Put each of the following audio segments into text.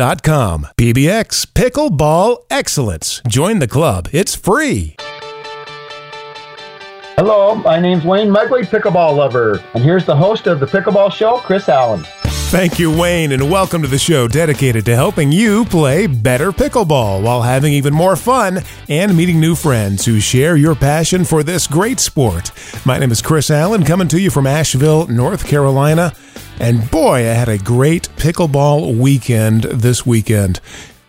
PBX Pickleball Excellence. Join the club. It's free. Hello, my name's Wayne Mugley, pickleball lover, and here's the host of the Pickleball Show, Chris Allen. Thank you, Wayne, and welcome to the show dedicated to helping you play better pickleball while having even more fun and meeting new friends who share your passion for this great sport. My name is Chris Allen, coming to you from Asheville, North Carolina. And boy, I had a great pickleball weekend this weekend.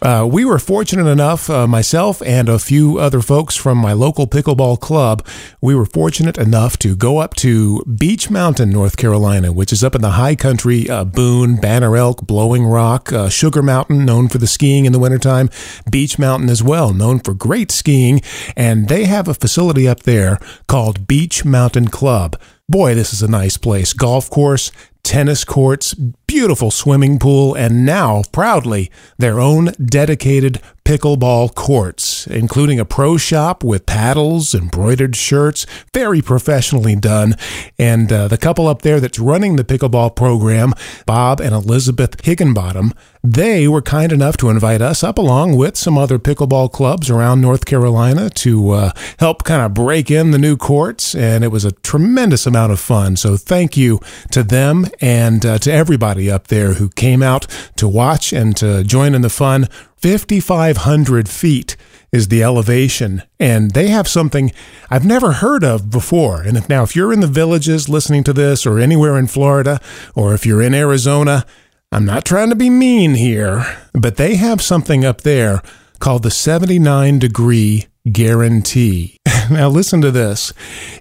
Uh, we were fortunate enough, uh, myself and a few other folks from my local pickleball club, we were fortunate enough to go up to Beech Mountain, North Carolina, which is up in the high country, uh, Boone, Banner Elk, Blowing Rock, uh, Sugar Mountain, known for the skiing in the wintertime, Beech Mountain as well, known for great skiing. And they have a facility up there called Beech Mountain Club. Boy, this is a nice place. Golf course, tennis courts, beautiful swimming pool, and now, proudly, their own dedicated pickleball courts, including a pro shop with paddles, embroidered shirts, very professionally done. And uh, the couple up there that's running the pickleball program, Bob and Elizabeth Higginbottom, they were kind enough to invite us up along with some other pickleball clubs around North Carolina to uh, help kind of break in the new courts. And it was a tremendous amount of fun. So thank you to them and uh, to everybody up there who came out to watch and to join in the fun. 5,500 feet is the elevation, and they have something I've never heard of before. And if now, if you're in the villages listening to this, or anywhere in Florida, or if you're in Arizona, I'm not trying to be mean here, but they have something up there called the 79 degree guarantee. now, listen to this.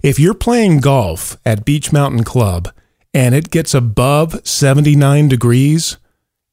If you're playing golf at Beech Mountain Club and it gets above 79 degrees,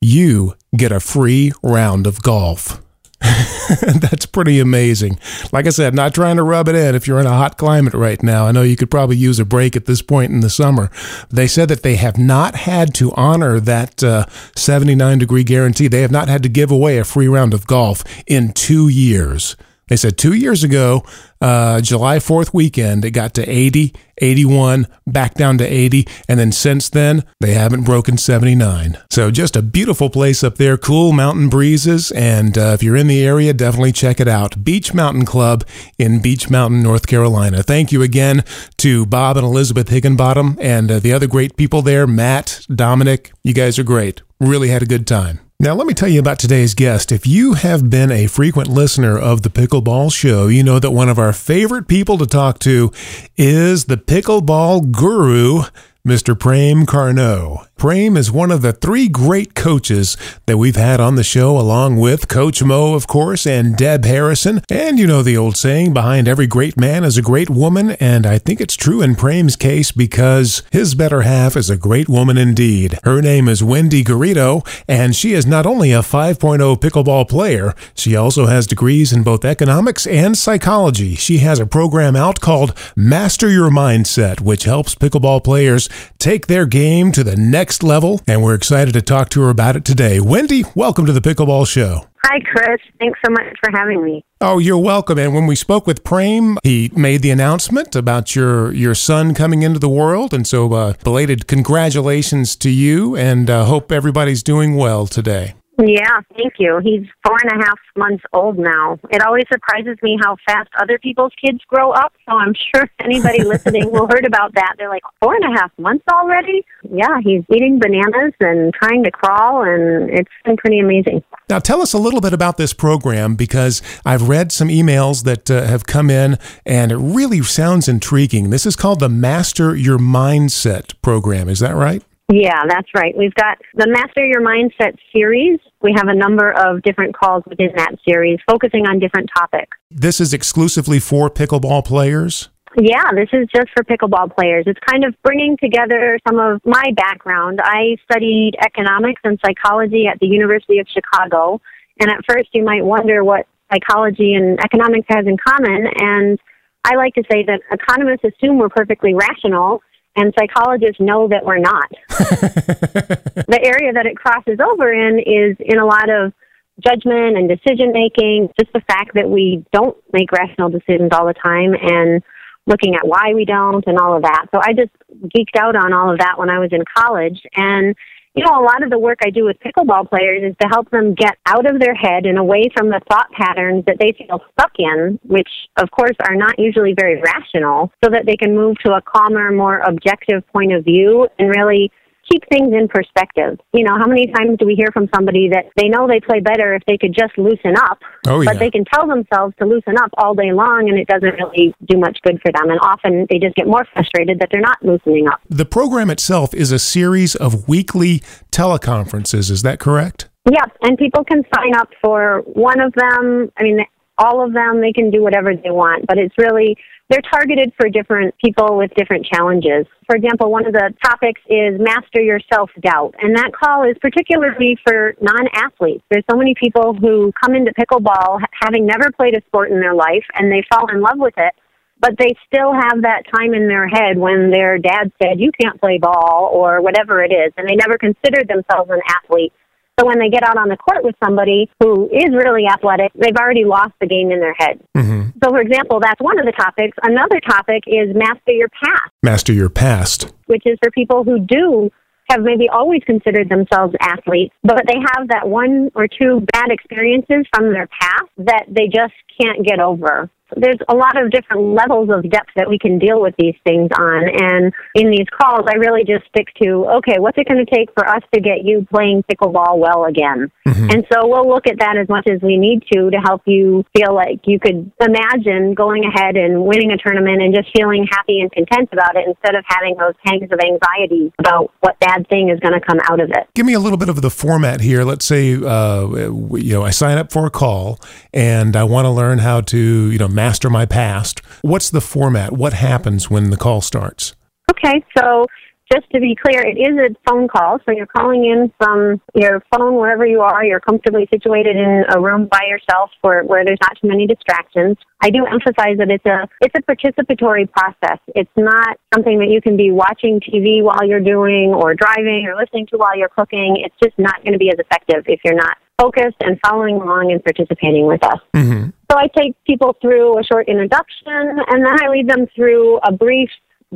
you get a free round of golf. That's pretty amazing. Like I said, not trying to rub it in if you're in a hot climate right now. I know you could probably use a break at this point in the summer. They said that they have not had to honor that uh, 79 degree guarantee. They have not had to give away a free round of golf in two years. They said two years ago, uh, July 4th weekend, it got to 80, 81, back down to 80, and then since then, they haven't broken 79. So just a beautiful place up there, cool mountain breezes, and uh, if you're in the area, definitely check it out. Beech Mountain Club in Beech Mountain, North Carolina. Thank you again to Bob and Elizabeth Higginbottom and uh, the other great people there, Matt, Dominic. You guys are great. Really had a good time. Now, let me tell you about today's guest. If you have been a frequent listener of the Pickleball Show, you know that one of our favorite people to talk to is the pickleball guru, Mr. Prem Carnot. Prem is one of the three great coaches that we've had on the show, along with Coach Mo, of course, and Deb Harrison. And you know the old saying, behind every great man is a great woman. And I think it's true in Prem's case because his better half is a great woman indeed. Her name is Wendy Garrido, and she is not only a 5.0 pickleball player, she also has degrees in both economics and psychology. She has a program out called Master Your Mindset, which helps pickleball players take their game to the next next level, and we're excited to talk to her about it today. Wendy, welcome to the Pickleball Show. Hi, Chris. Thanks so much for having me. Oh, you're welcome. And when we spoke with Prem, he made the announcement about your your son coming into the world, and so uh, belated congratulations to you, and uh, hope everybody's doing well today. Yeah, thank you. He's four and a half months old now. It always surprises me how fast other people's kids grow up. So I'm sure anybody listening will heard about that. They're like, four and a half months already? Yeah, he's eating bananas and trying to crawl, and it's been pretty amazing. Now, tell us a little bit about this program because I've read some emails that uh, have come in, and it really sounds intriguing. This is called the Master Your Mindset program. Is that right? Yeah, that's right. We've got the Master Your Mindset series. We have a number of different calls within that series focusing on different topics. This is exclusively for pickleball players? Yeah, this is just for pickleball players. It's kind of bringing together some of my background. I studied economics and psychology at the University of Chicago. And at first, you might wonder what psychology and economics has in common. And I like to say that economists assume we're perfectly rational, and psychologists know that we're not. the area that it crosses over in is in a lot of judgment and decision making, just the fact that we don't make rational decisions all the time and looking at why we don't and all of that. So I just geeked out on all of that when I was in college. And, you know, a lot of the work I do with pickleball players is to help them get out of their head and away from the thought patterns that they feel stuck in, which, of course, are not usually very rational, so that they can move to a calmer, more objective point of view and really keep things in perspective. You know, how many times do we hear from somebody that they know they play better if they could just loosen up, oh, yeah. but they can tell themselves to loosen up all day long and it doesn't really do much good for them. And often they just get more frustrated that they're not loosening up. The program itself is a series of weekly teleconferences. Is that correct? Yes, and people can sign up for one of them. I mean, all of them, they can do whatever they want, but it's really they're targeted for different people with different challenges. For example, one of the topics is master your self doubt, and that call is particularly for non athletes. There's so many people who come into pickleball having never played a sport in their life and they fall in love with it, but they still have that time in their head when their dad said, You can't play ball, or whatever it is, and they never considered themselves an athlete. So when they get out on the court with somebody who is really athletic, they've already lost the game in their head. Mm-hmm. So, for example, that's one of the topics. Another topic is master your past. Master your past. Which is for people who do have maybe always considered themselves athletes, but they have that one or two bad experiences from their past that they just can't get over there's a lot of different levels of depth that we can deal with these things on. And in these calls, I really just stick to, okay, what's it going to take for us to get you playing pickleball well again? Mm-hmm. And so we'll look at that as much as we need to to help you feel like you could imagine going ahead and winning a tournament and just feeling happy and content about it instead of having those pangs of anxiety about what bad thing is going to come out of it. Give me a little bit of the format here. Let's say, uh, you know, I sign up for a call and I want to learn how to, you know, master my past. What's the format? What happens when the call starts? Okay, so just to be clear, it is a phone call. So you're calling in from your phone wherever you are. You're comfortably situated in a room by yourself where, where there's not too many distractions. I do emphasize that it's a it's a participatory process. It's not something that you can be watching TV while you're doing or driving or listening to while you're cooking. It's just not going to be as effective if you're not focused and following along and participating with us. Mm-hmm. So I take people through a short introduction and then I lead them through a brief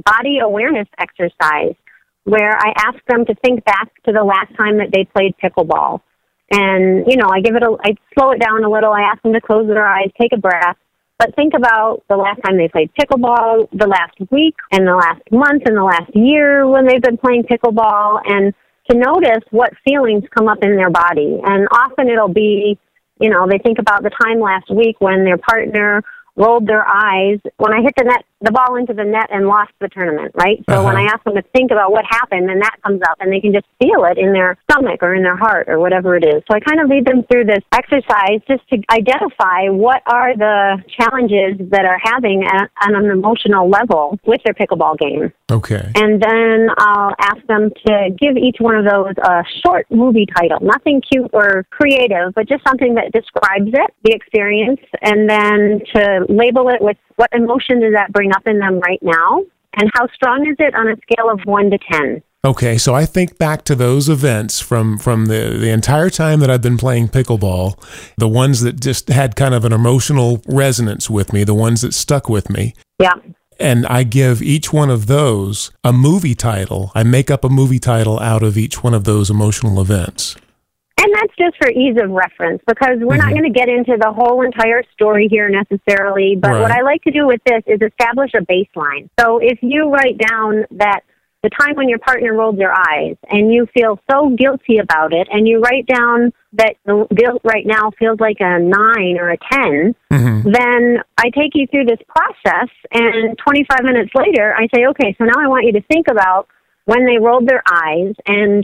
body awareness exercise where I ask them to think back to the last time that they played pickleball. And, you know, I give it a, I slow it down a little. I ask them to close their eyes, take a breath, but think about the last time they played pickleball, the last week and the last month and the last year when they've been playing pickleball and to notice what feelings come up in their body. And often it'll be, you know, they think about the time last week when their partner rolled their eyes. When I hit the net, the ball into the net and lost the tournament, right? So uh-huh. when I ask them to think about what happened, then that comes up and they can just feel it in their stomach or in their heart or whatever it is. So I kind of lead them through this exercise just to identify what are the challenges that are having at, on an emotional level with their pickleball game. Okay. And then I'll ask them to give each one of those a short movie title, nothing cute or creative, but just something that describes it, the experience, and then to label it with what emotion does that bring up in them right now, and how strong is it on a scale of 1 to 10. Okay, so I think back to those events from from the the entire time that I've been playing pickleball, the ones that just had kind of an emotional resonance with me, the ones that stuck with me. Yeah. And I give each one of those a movie title. I make up a movie title out of each one of those emotional events. And that's just for ease of reference because we're mm-hmm. not going to get into the whole entire story here necessarily. But right. what I like to do with this is establish a baseline. So if you write down that the time when your partner rolled their eyes and you feel so guilty about it and you write down that the guilt right now feels like a nine or a 10, mm-hmm. then I take you through this process and 25 minutes later I say, okay, so now I want you to think about when they rolled their eyes and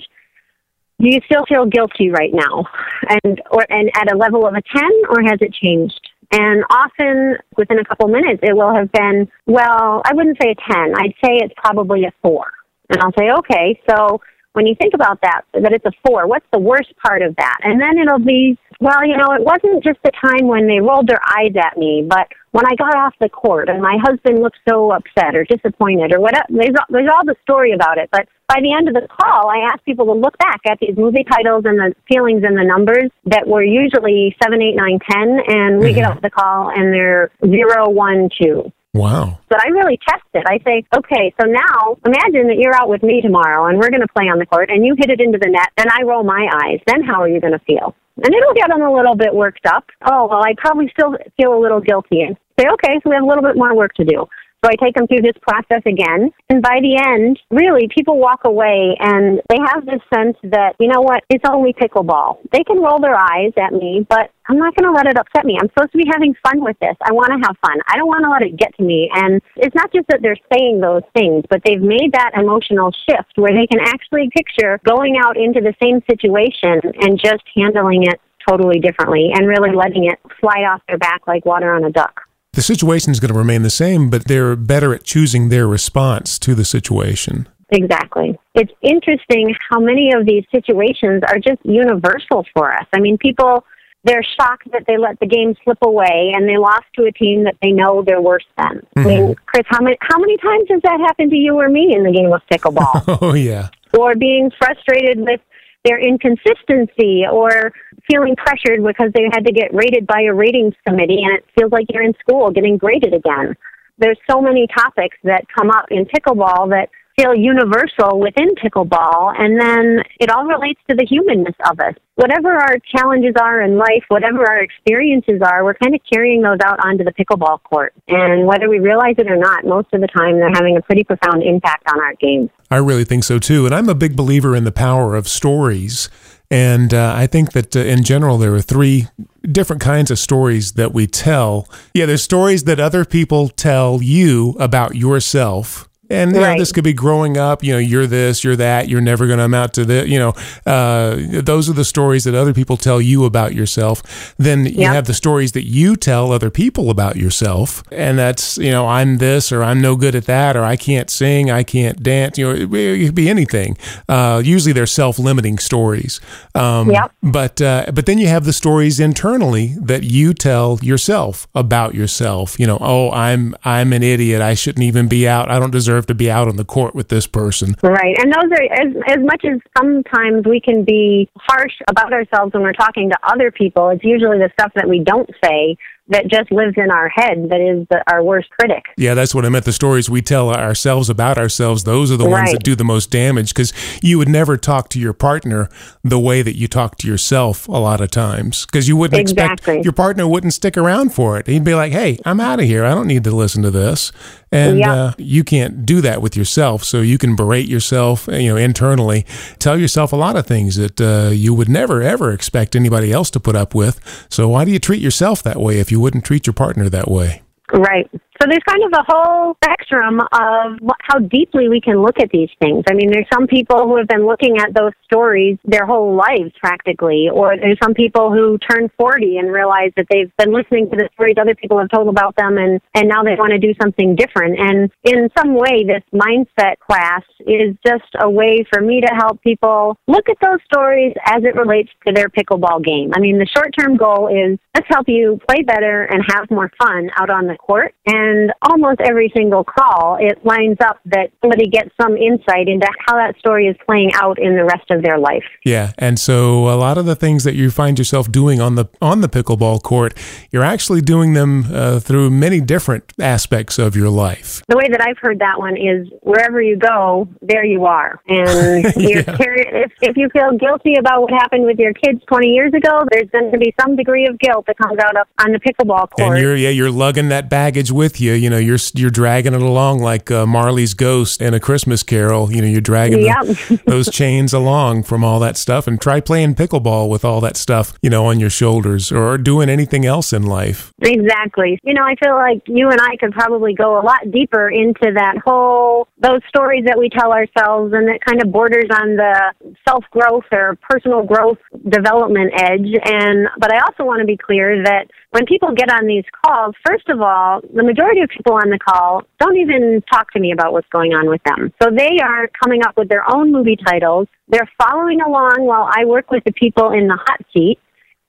do you still feel guilty right now and or and at a level of a 10 or has it changed And often within a couple minutes, it will have been, well, I wouldn't say a 10. I'd say it's probably a 4. And I'll say, okay, so when you think about that, that it's a 4, what's the worst part of that? And then it'll be, well, you know, it wasn't just the time when they rolled their eyes at me, but when I got off the court and my husband looked so upset or disappointed or whatever, there's, there's all the story about it. But by the end of the call, I asked people to look back at these movie titles and the feelings and the numbers that were usually seven, eight, nine, ten, and we mm-hmm. get off the call and they're zero, one, two. Wow. But I really test it. I say, okay, so now imagine that you're out with me tomorrow and we're going to play on the court and you hit it into the net and I roll my eyes. Then how are you going to feel? And it'll get them a little bit worked up. Oh, well, I probably still feel a little guilty. And say, okay, so we have a little bit more work to do. So I take them through this process again. And by the end, really, people walk away and they have this sense that, you know what, it's only pickleball. They can roll their eyes at me, but I'm not going to let it upset me. I'm supposed to be having fun with this. I want to have fun. I don't want to let it get to me. And it's not just that they're saying those things, but they've made that emotional shift where they can actually picture going out into the same situation and just handling it totally differently and really letting it slide off their back like water on a duck the situation is going to remain the same, but they're better at choosing their response to the situation. Exactly. It's interesting how many of these situations are just universal for us. I mean, people, they're shocked that they let the game slip away and they lost to a team that they know they're worse than. Mm-hmm. I mean, mm-hmm. Chris, how many, how many times has that happened to you or me in the game of pickleball? oh, yeah. Or being frustrated with their inconsistency or feeling pressured because they had to get rated by a ratings committee and it feels like you're in school getting graded again. There's so many topics that come up in pickleball that feel universal within pickleball, and then it all relates to the humanness of us. Whatever our challenges are in life, whatever our experiences are, we're kind of carrying those out onto the pickleball court. And whether we realize it or not, most of the time they're having a pretty profound impact on our game. I really think so too. And I'm a big believer in the power of stories. And uh, I think that uh, in general, there are three different kinds of stories that we tell. Yeah, there's stories that other people tell you about yourself. And you right. know, this could be growing up, you know, you're this, you're that, you're never going to amount to this, you know, uh, those are the stories that other people tell you about yourself. Then you have the stories that you tell other people about yourself. And that's, you know, I'm this or I'm no good at that or I can't sing, I can't dance, you know, it, it could be anything. Uh, usually they're self limiting stories. Um, yep. But, uh, but then you have the stories internally that you tell yourself about yourself. You know, oh, I'm, I'm an idiot. I shouldn't even be out. I don't deserve deserve to be out on the court with this person. Right. And those are, as, as much as sometimes we can be harsh about ourselves when we're talking to other people, it's usually the stuff that we don't say that just lives in our head that is the, our worst critic. Yeah, that's what I meant. The stories we tell ourselves about ourselves, those are the ones that do the most damage because you would never talk to your partner the way that you talk to yourself a lot of times because you wouldn't exactly. expect your partner wouldn't stick around for it. He'd be like, hey, I'm out of here. I don't need to listen to this. And yeah. uh, you can't do that with yourself. So you can berate yourself, you know, internally, tell yourself a lot of things that uh, you would never, ever expect anybody else to put up with. So why do you treat yourself that way if you wouldn't treat your partner that way? Right. So there's kind of a whole spectrum of how deeply we can look at these things. I mean, there's some people who have been looking at those stories their whole lives practically, or there's some people who turn 40 and realize that they've been listening to the stories other people have told about them and, and now they want to do something different. And in some way, this mindset class is just a way for me to help people look at those stories as it relates to their pickleball game. I mean, the short term goal is let's help you play better and have more fun out on the court. And and almost every single call, it lines up that somebody gets some insight into how that story is playing out in the rest of their life. Yeah, and so a lot of the things that you find yourself doing on the on the pickleball court, you're actually doing them uh, through many different aspects of your life. The way that I've heard that one is wherever you go, there you are, and yeah. if if you feel guilty about what happened with your kids 20 years ago, there's going to be some degree of guilt that comes out on the pickleball court. And you're yeah, you're lugging that baggage with you. You know, you're you're dragging it along like uh, Marley's ghost in a Christmas Carol. You know, you're dragging yep. the, those chains along from all that stuff, and try playing pickleball with all that stuff, you know, on your shoulders, or doing anything else in life. Exactly. You know, I feel like you and I could probably go a lot deeper into that whole those stories that we tell ourselves, and that kind of borders on the self growth or personal growth development edge. And but I also want to be clear that when people get on these calls, first of all, the majority of people on the call don't even talk to me about what's going on with them. So they are coming up with their own movie titles. They're following along while I work with the people in the hot seat.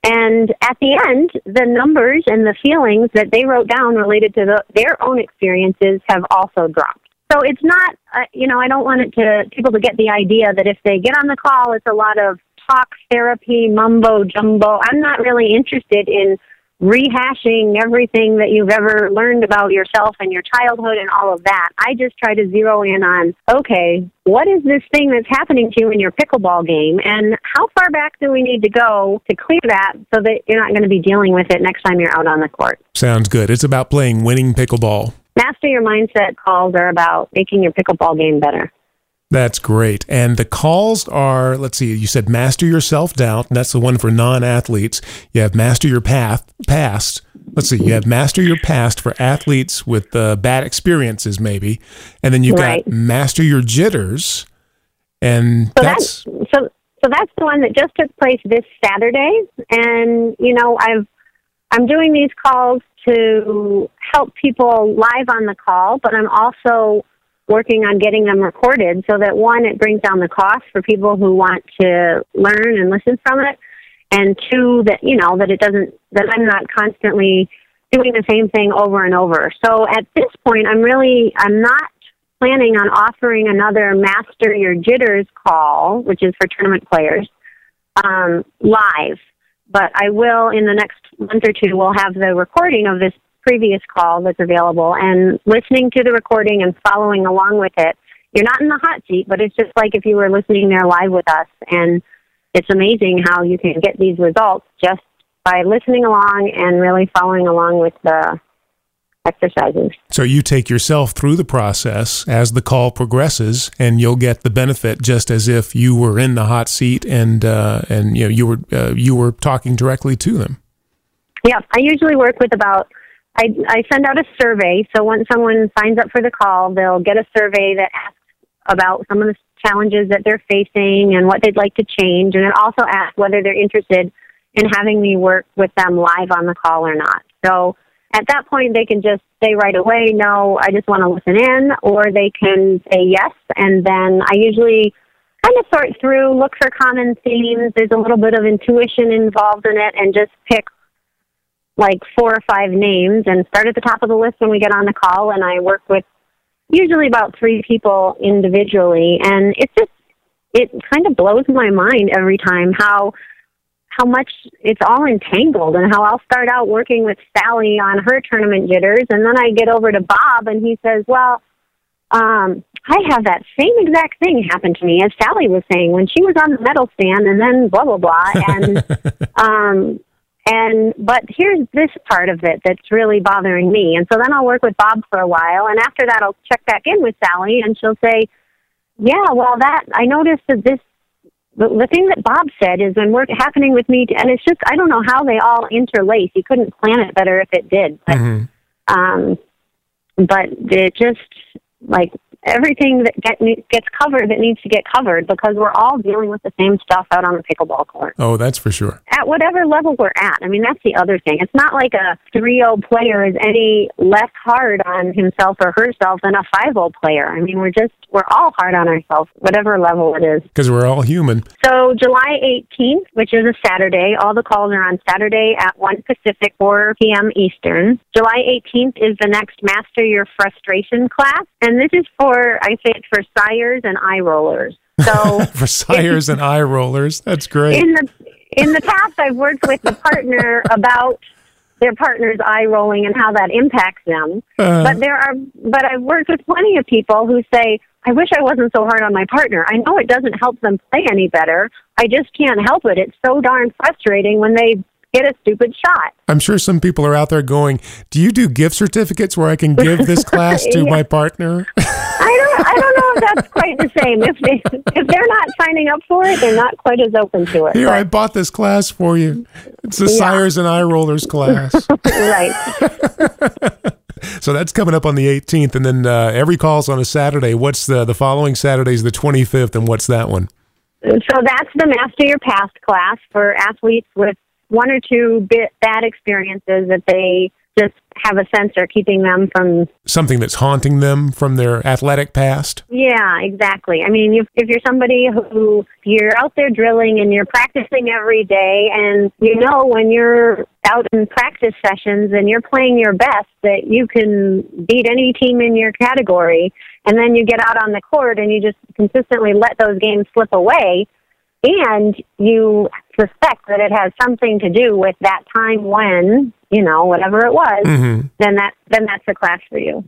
And at the end, the numbers and the feelings that they wrote down related to the, their own experiences have also dropped. So it's not, uh, you know, I don't want it to people to get the idea that if they get on the call, it's a lot of talk therapy, mumbo jumbo. I'm not really interested in rehashing everything that you've ever learned about yourself and your childhood and all of that. I just try to zero in on, okay, what is this thing that's happening to you in your pickleball game and how far back do we need to go to clear that so that you're not going to be dealing with it next time you're out on the court? Sounds good. It's about playing winning pickleball. Master Your Mindset calls are about making your pickleball game better. That's great. And the calls are, let's see, you said master your self doubt, and that's the one for non athletes. You have master your path, past. Let's see, you have master your past for athletes with uh, bad experiences, maybe. And then you've Right. got master your jitters. And So that's, that's so so that's the one that just took place this Saturday, and you know I've I'm doing these calls to help people live on the call, but I'm also working on getting them recorded so that one it brings down the cost for people who want to learn and listen from it, and two that you know that it doesn't that I'm not constantly doing the same thing over and over. So at this point, I'm really I'm not planning on offering another Master Your Jitters call, which is for tournament players, um, live. But I will, in the next month or two, we'll have the recording of this previous call that's available and listening to the recording and following along with it. You're not in the hot seat, but it's just like if you were listening there live with us. And it's amazing how you can get these results just by listening along and really following along with the exercises. so you take yourself through the process as the call progresses, and you'll get the benefit just as if you were in the hot seat and, uh, and you know, you were, uh, you were talking directly to them. Yeah, I usually work with about. I I send out a survey. So once someone signs up for the call, they'll get a survey that asks about some of the challenges that they're facing and what they'd like to change, and it also asks whether they're interested in having me work with them live on the call or not. So at that point, they can just say right away, "No, I just want to listen in," or they can say yes, and then I usually kind of sort through, look for common themes. There's a little bit of intuition involved in it, and just pick like four or five names and start at the top of the list when we get on the call. And I work with usually about three people individually, and it's just it kind of blows my mind every time how how much it's all entangled and how I'll start out working with Sally on her tournament jitters. And then I get over to Bob and he says, Well, um, I have that same exact thing happen to me as Sally was saying when she was on the medal stand and then blah blah blah. And um and but here's this part of it that's really bothering me. And so then I'll work with Bob for a while and after that I'll check back in with Sally and she'll say, Yeah, well that I noticed that this the, the thing that Bob said is when work happening with me and it's just I don't know how they all interlace. You couldn't plan it better if it did. But Mhm. um, but it just like everything that get, gets covered that needs to get covered because we're all dealing with the same stuff out on the pickleball court Oh, that's for sure. at whatever level we're at. I mean, that's the other thing. It's not like a 3-0 player is any less hard on himself or herself than a 5-0 player. I mean, we're just we're all hard on ourselves, whatever level it is. Because we're all human. So July 18th, which is a Saturday, all the calls are on Saturday at 1 Pacific, 4 p.m. Eastern. July 18th is the next Master Your Frustration class, and this is for, I say it's for sires and eye rollers. So For sires and eye rollers. That's great. in the in the past, I've worked with the partner about their partner's eye rolling and how that impacts them. Uh, But there are, but I've worked with plenty of people who say, "I wish I wasn't so hard on my partner. I know it doesn't help them play any better. I just can't help it. It's so darn frustrating when they hit a stupid shot." I'm sure some people are out there going, Do you do gift certificates where I can give this class to Yeah. my partner? I don't, I don't know if that's quite the same. If they, if they're not signing up for it, they're not quite as open to it. Here, But- I bought this class for you. It's the Yeah. Sires and Eye Rollers class. right. so that's coming up on the 18th. And then uh, every call's on a Saturday. What's the, the following Saturday's the 25th, and what's that one? So that's the Master Your Past class for athletes with one or two bit bad experiences that they just have a sense sensor keeping them from something that's haunting them from their athletic past. Yeah, exactly. I mean, if, if you're somebody who you're out there drilling and you're practicing every day, and you know when you're out in practice sessions and you're playing your best that you can beat any team in your category, and then you get out on the court and you just consistently let those games slip away and you suspect that it has something to do with that time when you know whatever it was mm-hmm. then that then that's a class for you.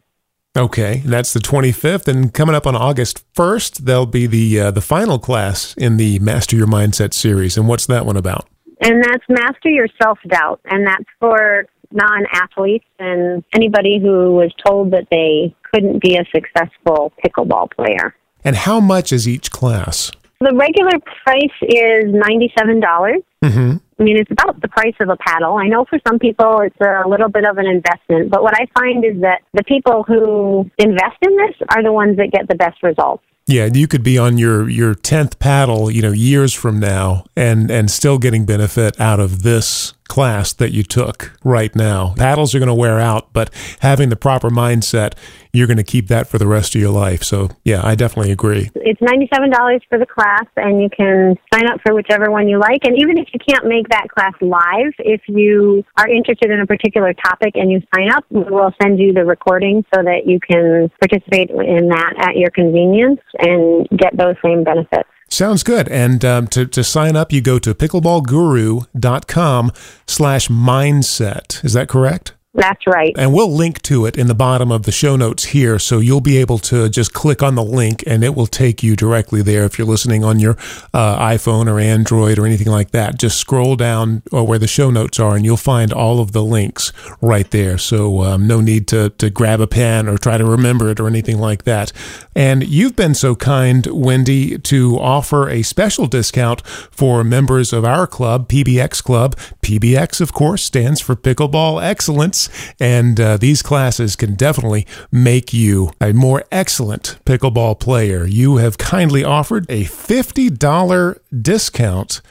Okay that's the 25th and coming up on august 1st there'll be the uh, the final class in the master your mindset series and what's that one about? And that's master your self-doubt and that's for non-athletes and anybody who was told that they couldn't be a successful pickleball player. And how much is each class the regular price is 97. dollars mm-hmm. I mean, it's about the price of a paddle. I know for some people it's a little bit of an investment, but what I find is that the people who invest in this are the ones that get the best results. Yeah, you could be on your your tenth paddle, you know, years from now, and and still getting benefit out of this class that you took right now. Paddles are going to wear out, but having the proper mindset, you're going to keep that for the rest of your life. So, yeah, I definitely agree. It's $97 for the class, and you can sign up for whichever one you like. And even if you can't make that class live, if you are interested in a particular topic and you sign up, we'll send you the recording so that you can participate in that at your convenience and get those same benefits. Sounds good. And um, to, to sign up, you go to pickleballguru.com slash mindset. Is that correct? That's right. And we'll link to it in the bottom of the show notes here. So you'll be able to just click on the link and it will take you directly there if you're listening on your uh, iPhone or Android or anything like that. Just scroll down or where the show notes are and you'll find all of the links right there. So um, no need to, to grab a pen or try to remember it or anything like that. And you've been so kind, Wendy, to offer a special discount for members of our club, PBX Club. PBX, of course, stands for Pickleball Excellence. And uh, these classes can definitely make you a more excellent pickleball player. You have kindly offered a $50 discount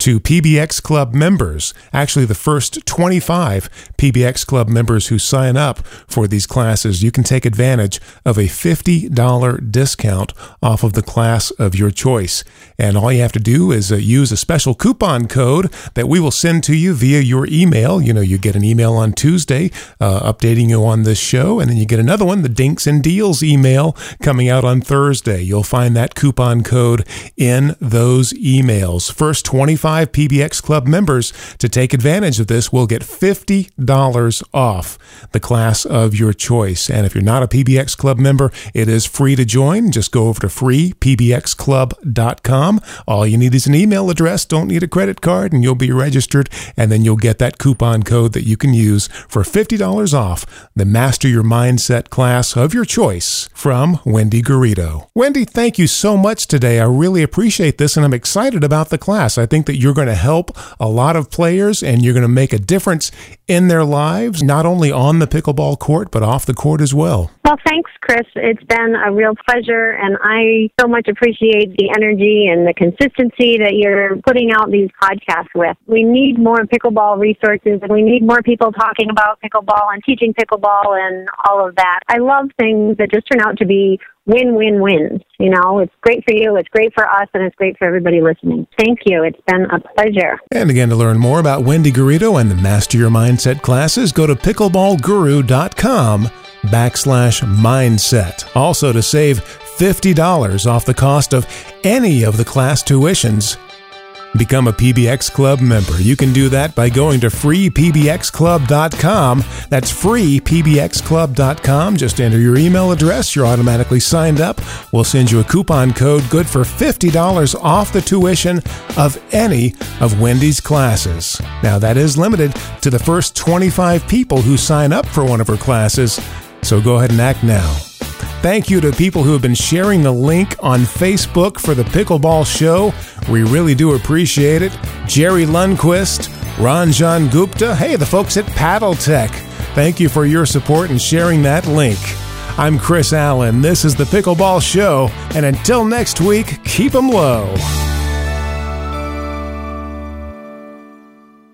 to PBX Club members. Actually, the first 25 PBX Club members who sign up for these classes, you can take advantage of a $50 discount off of the class of your choice. And all you have to do is uh, use a special coupon code that we will send to you via your email. You know, you get an email on Tuesday uh, updating you on this show, and then you get another one, the Dinks and Deals email coming out on Thursday. You'll find that coupon code in those emails. First 25 25 PBX Club members to take advantage of this will get $50 off the class of your choice. And if you're not a PBX Club member, it is free to join. Just go over to freepbxclub.com. All you need is an email address, don't need a credit card, and you'll be registered. And then you'll get that coupon code that you can use for $50 off the Master Your Mindset class of your choice from Wendy Garrido. Wendy, thank you so much today. I really appreciate this, and I'm excited about the class. I think that you're going to help a lot of players and you're going to make a difference in their lives, not only on the pickleball court, but off the court as well. Well, thanks, Chris. It's been a real pleasure, and I so much appreciate the energy and the consistency that you're putting out these podcasts with. We need more pickleball resources, and we need more people talking about pickleball and teaching pickleball and all of that. I love things that just turn out to be win-win wins. You know, it's great for you, it's great for us, and it's great for everybody listening. Thank you. It's been a pleasure. And again, to learn more about Wendy Garrido and the Master Your Mindset classes, go to pickleballguru.com backslash mindset. Also to save $50 off the cost of any of the class tuitions Become a PBX Club member. You can do that by going to freepbxclub.com. That's freepbxclub.com. Just enter your email address. You're automatically signed up. We'll send you a coupon code good for $50 off the tuition of any of Wendy's classes. Now, that is limited to the first 25 people who sign up for one of her classes. So go ahead and act now. Thank you to people who have been sharing the link on Facebook for the Pickleball Show. We really do appreciate it. Jerry Lundquist, Ranjan Gupta, hey, the folks at Paddletek. Thank you for your support and sharing that link. I'm Chris Allen. This is the Pickleball Show, and until next week, keep them low.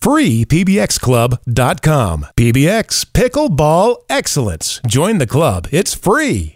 freepbxclub.com. PBX Pickleball Excellence. Join the club. It's free.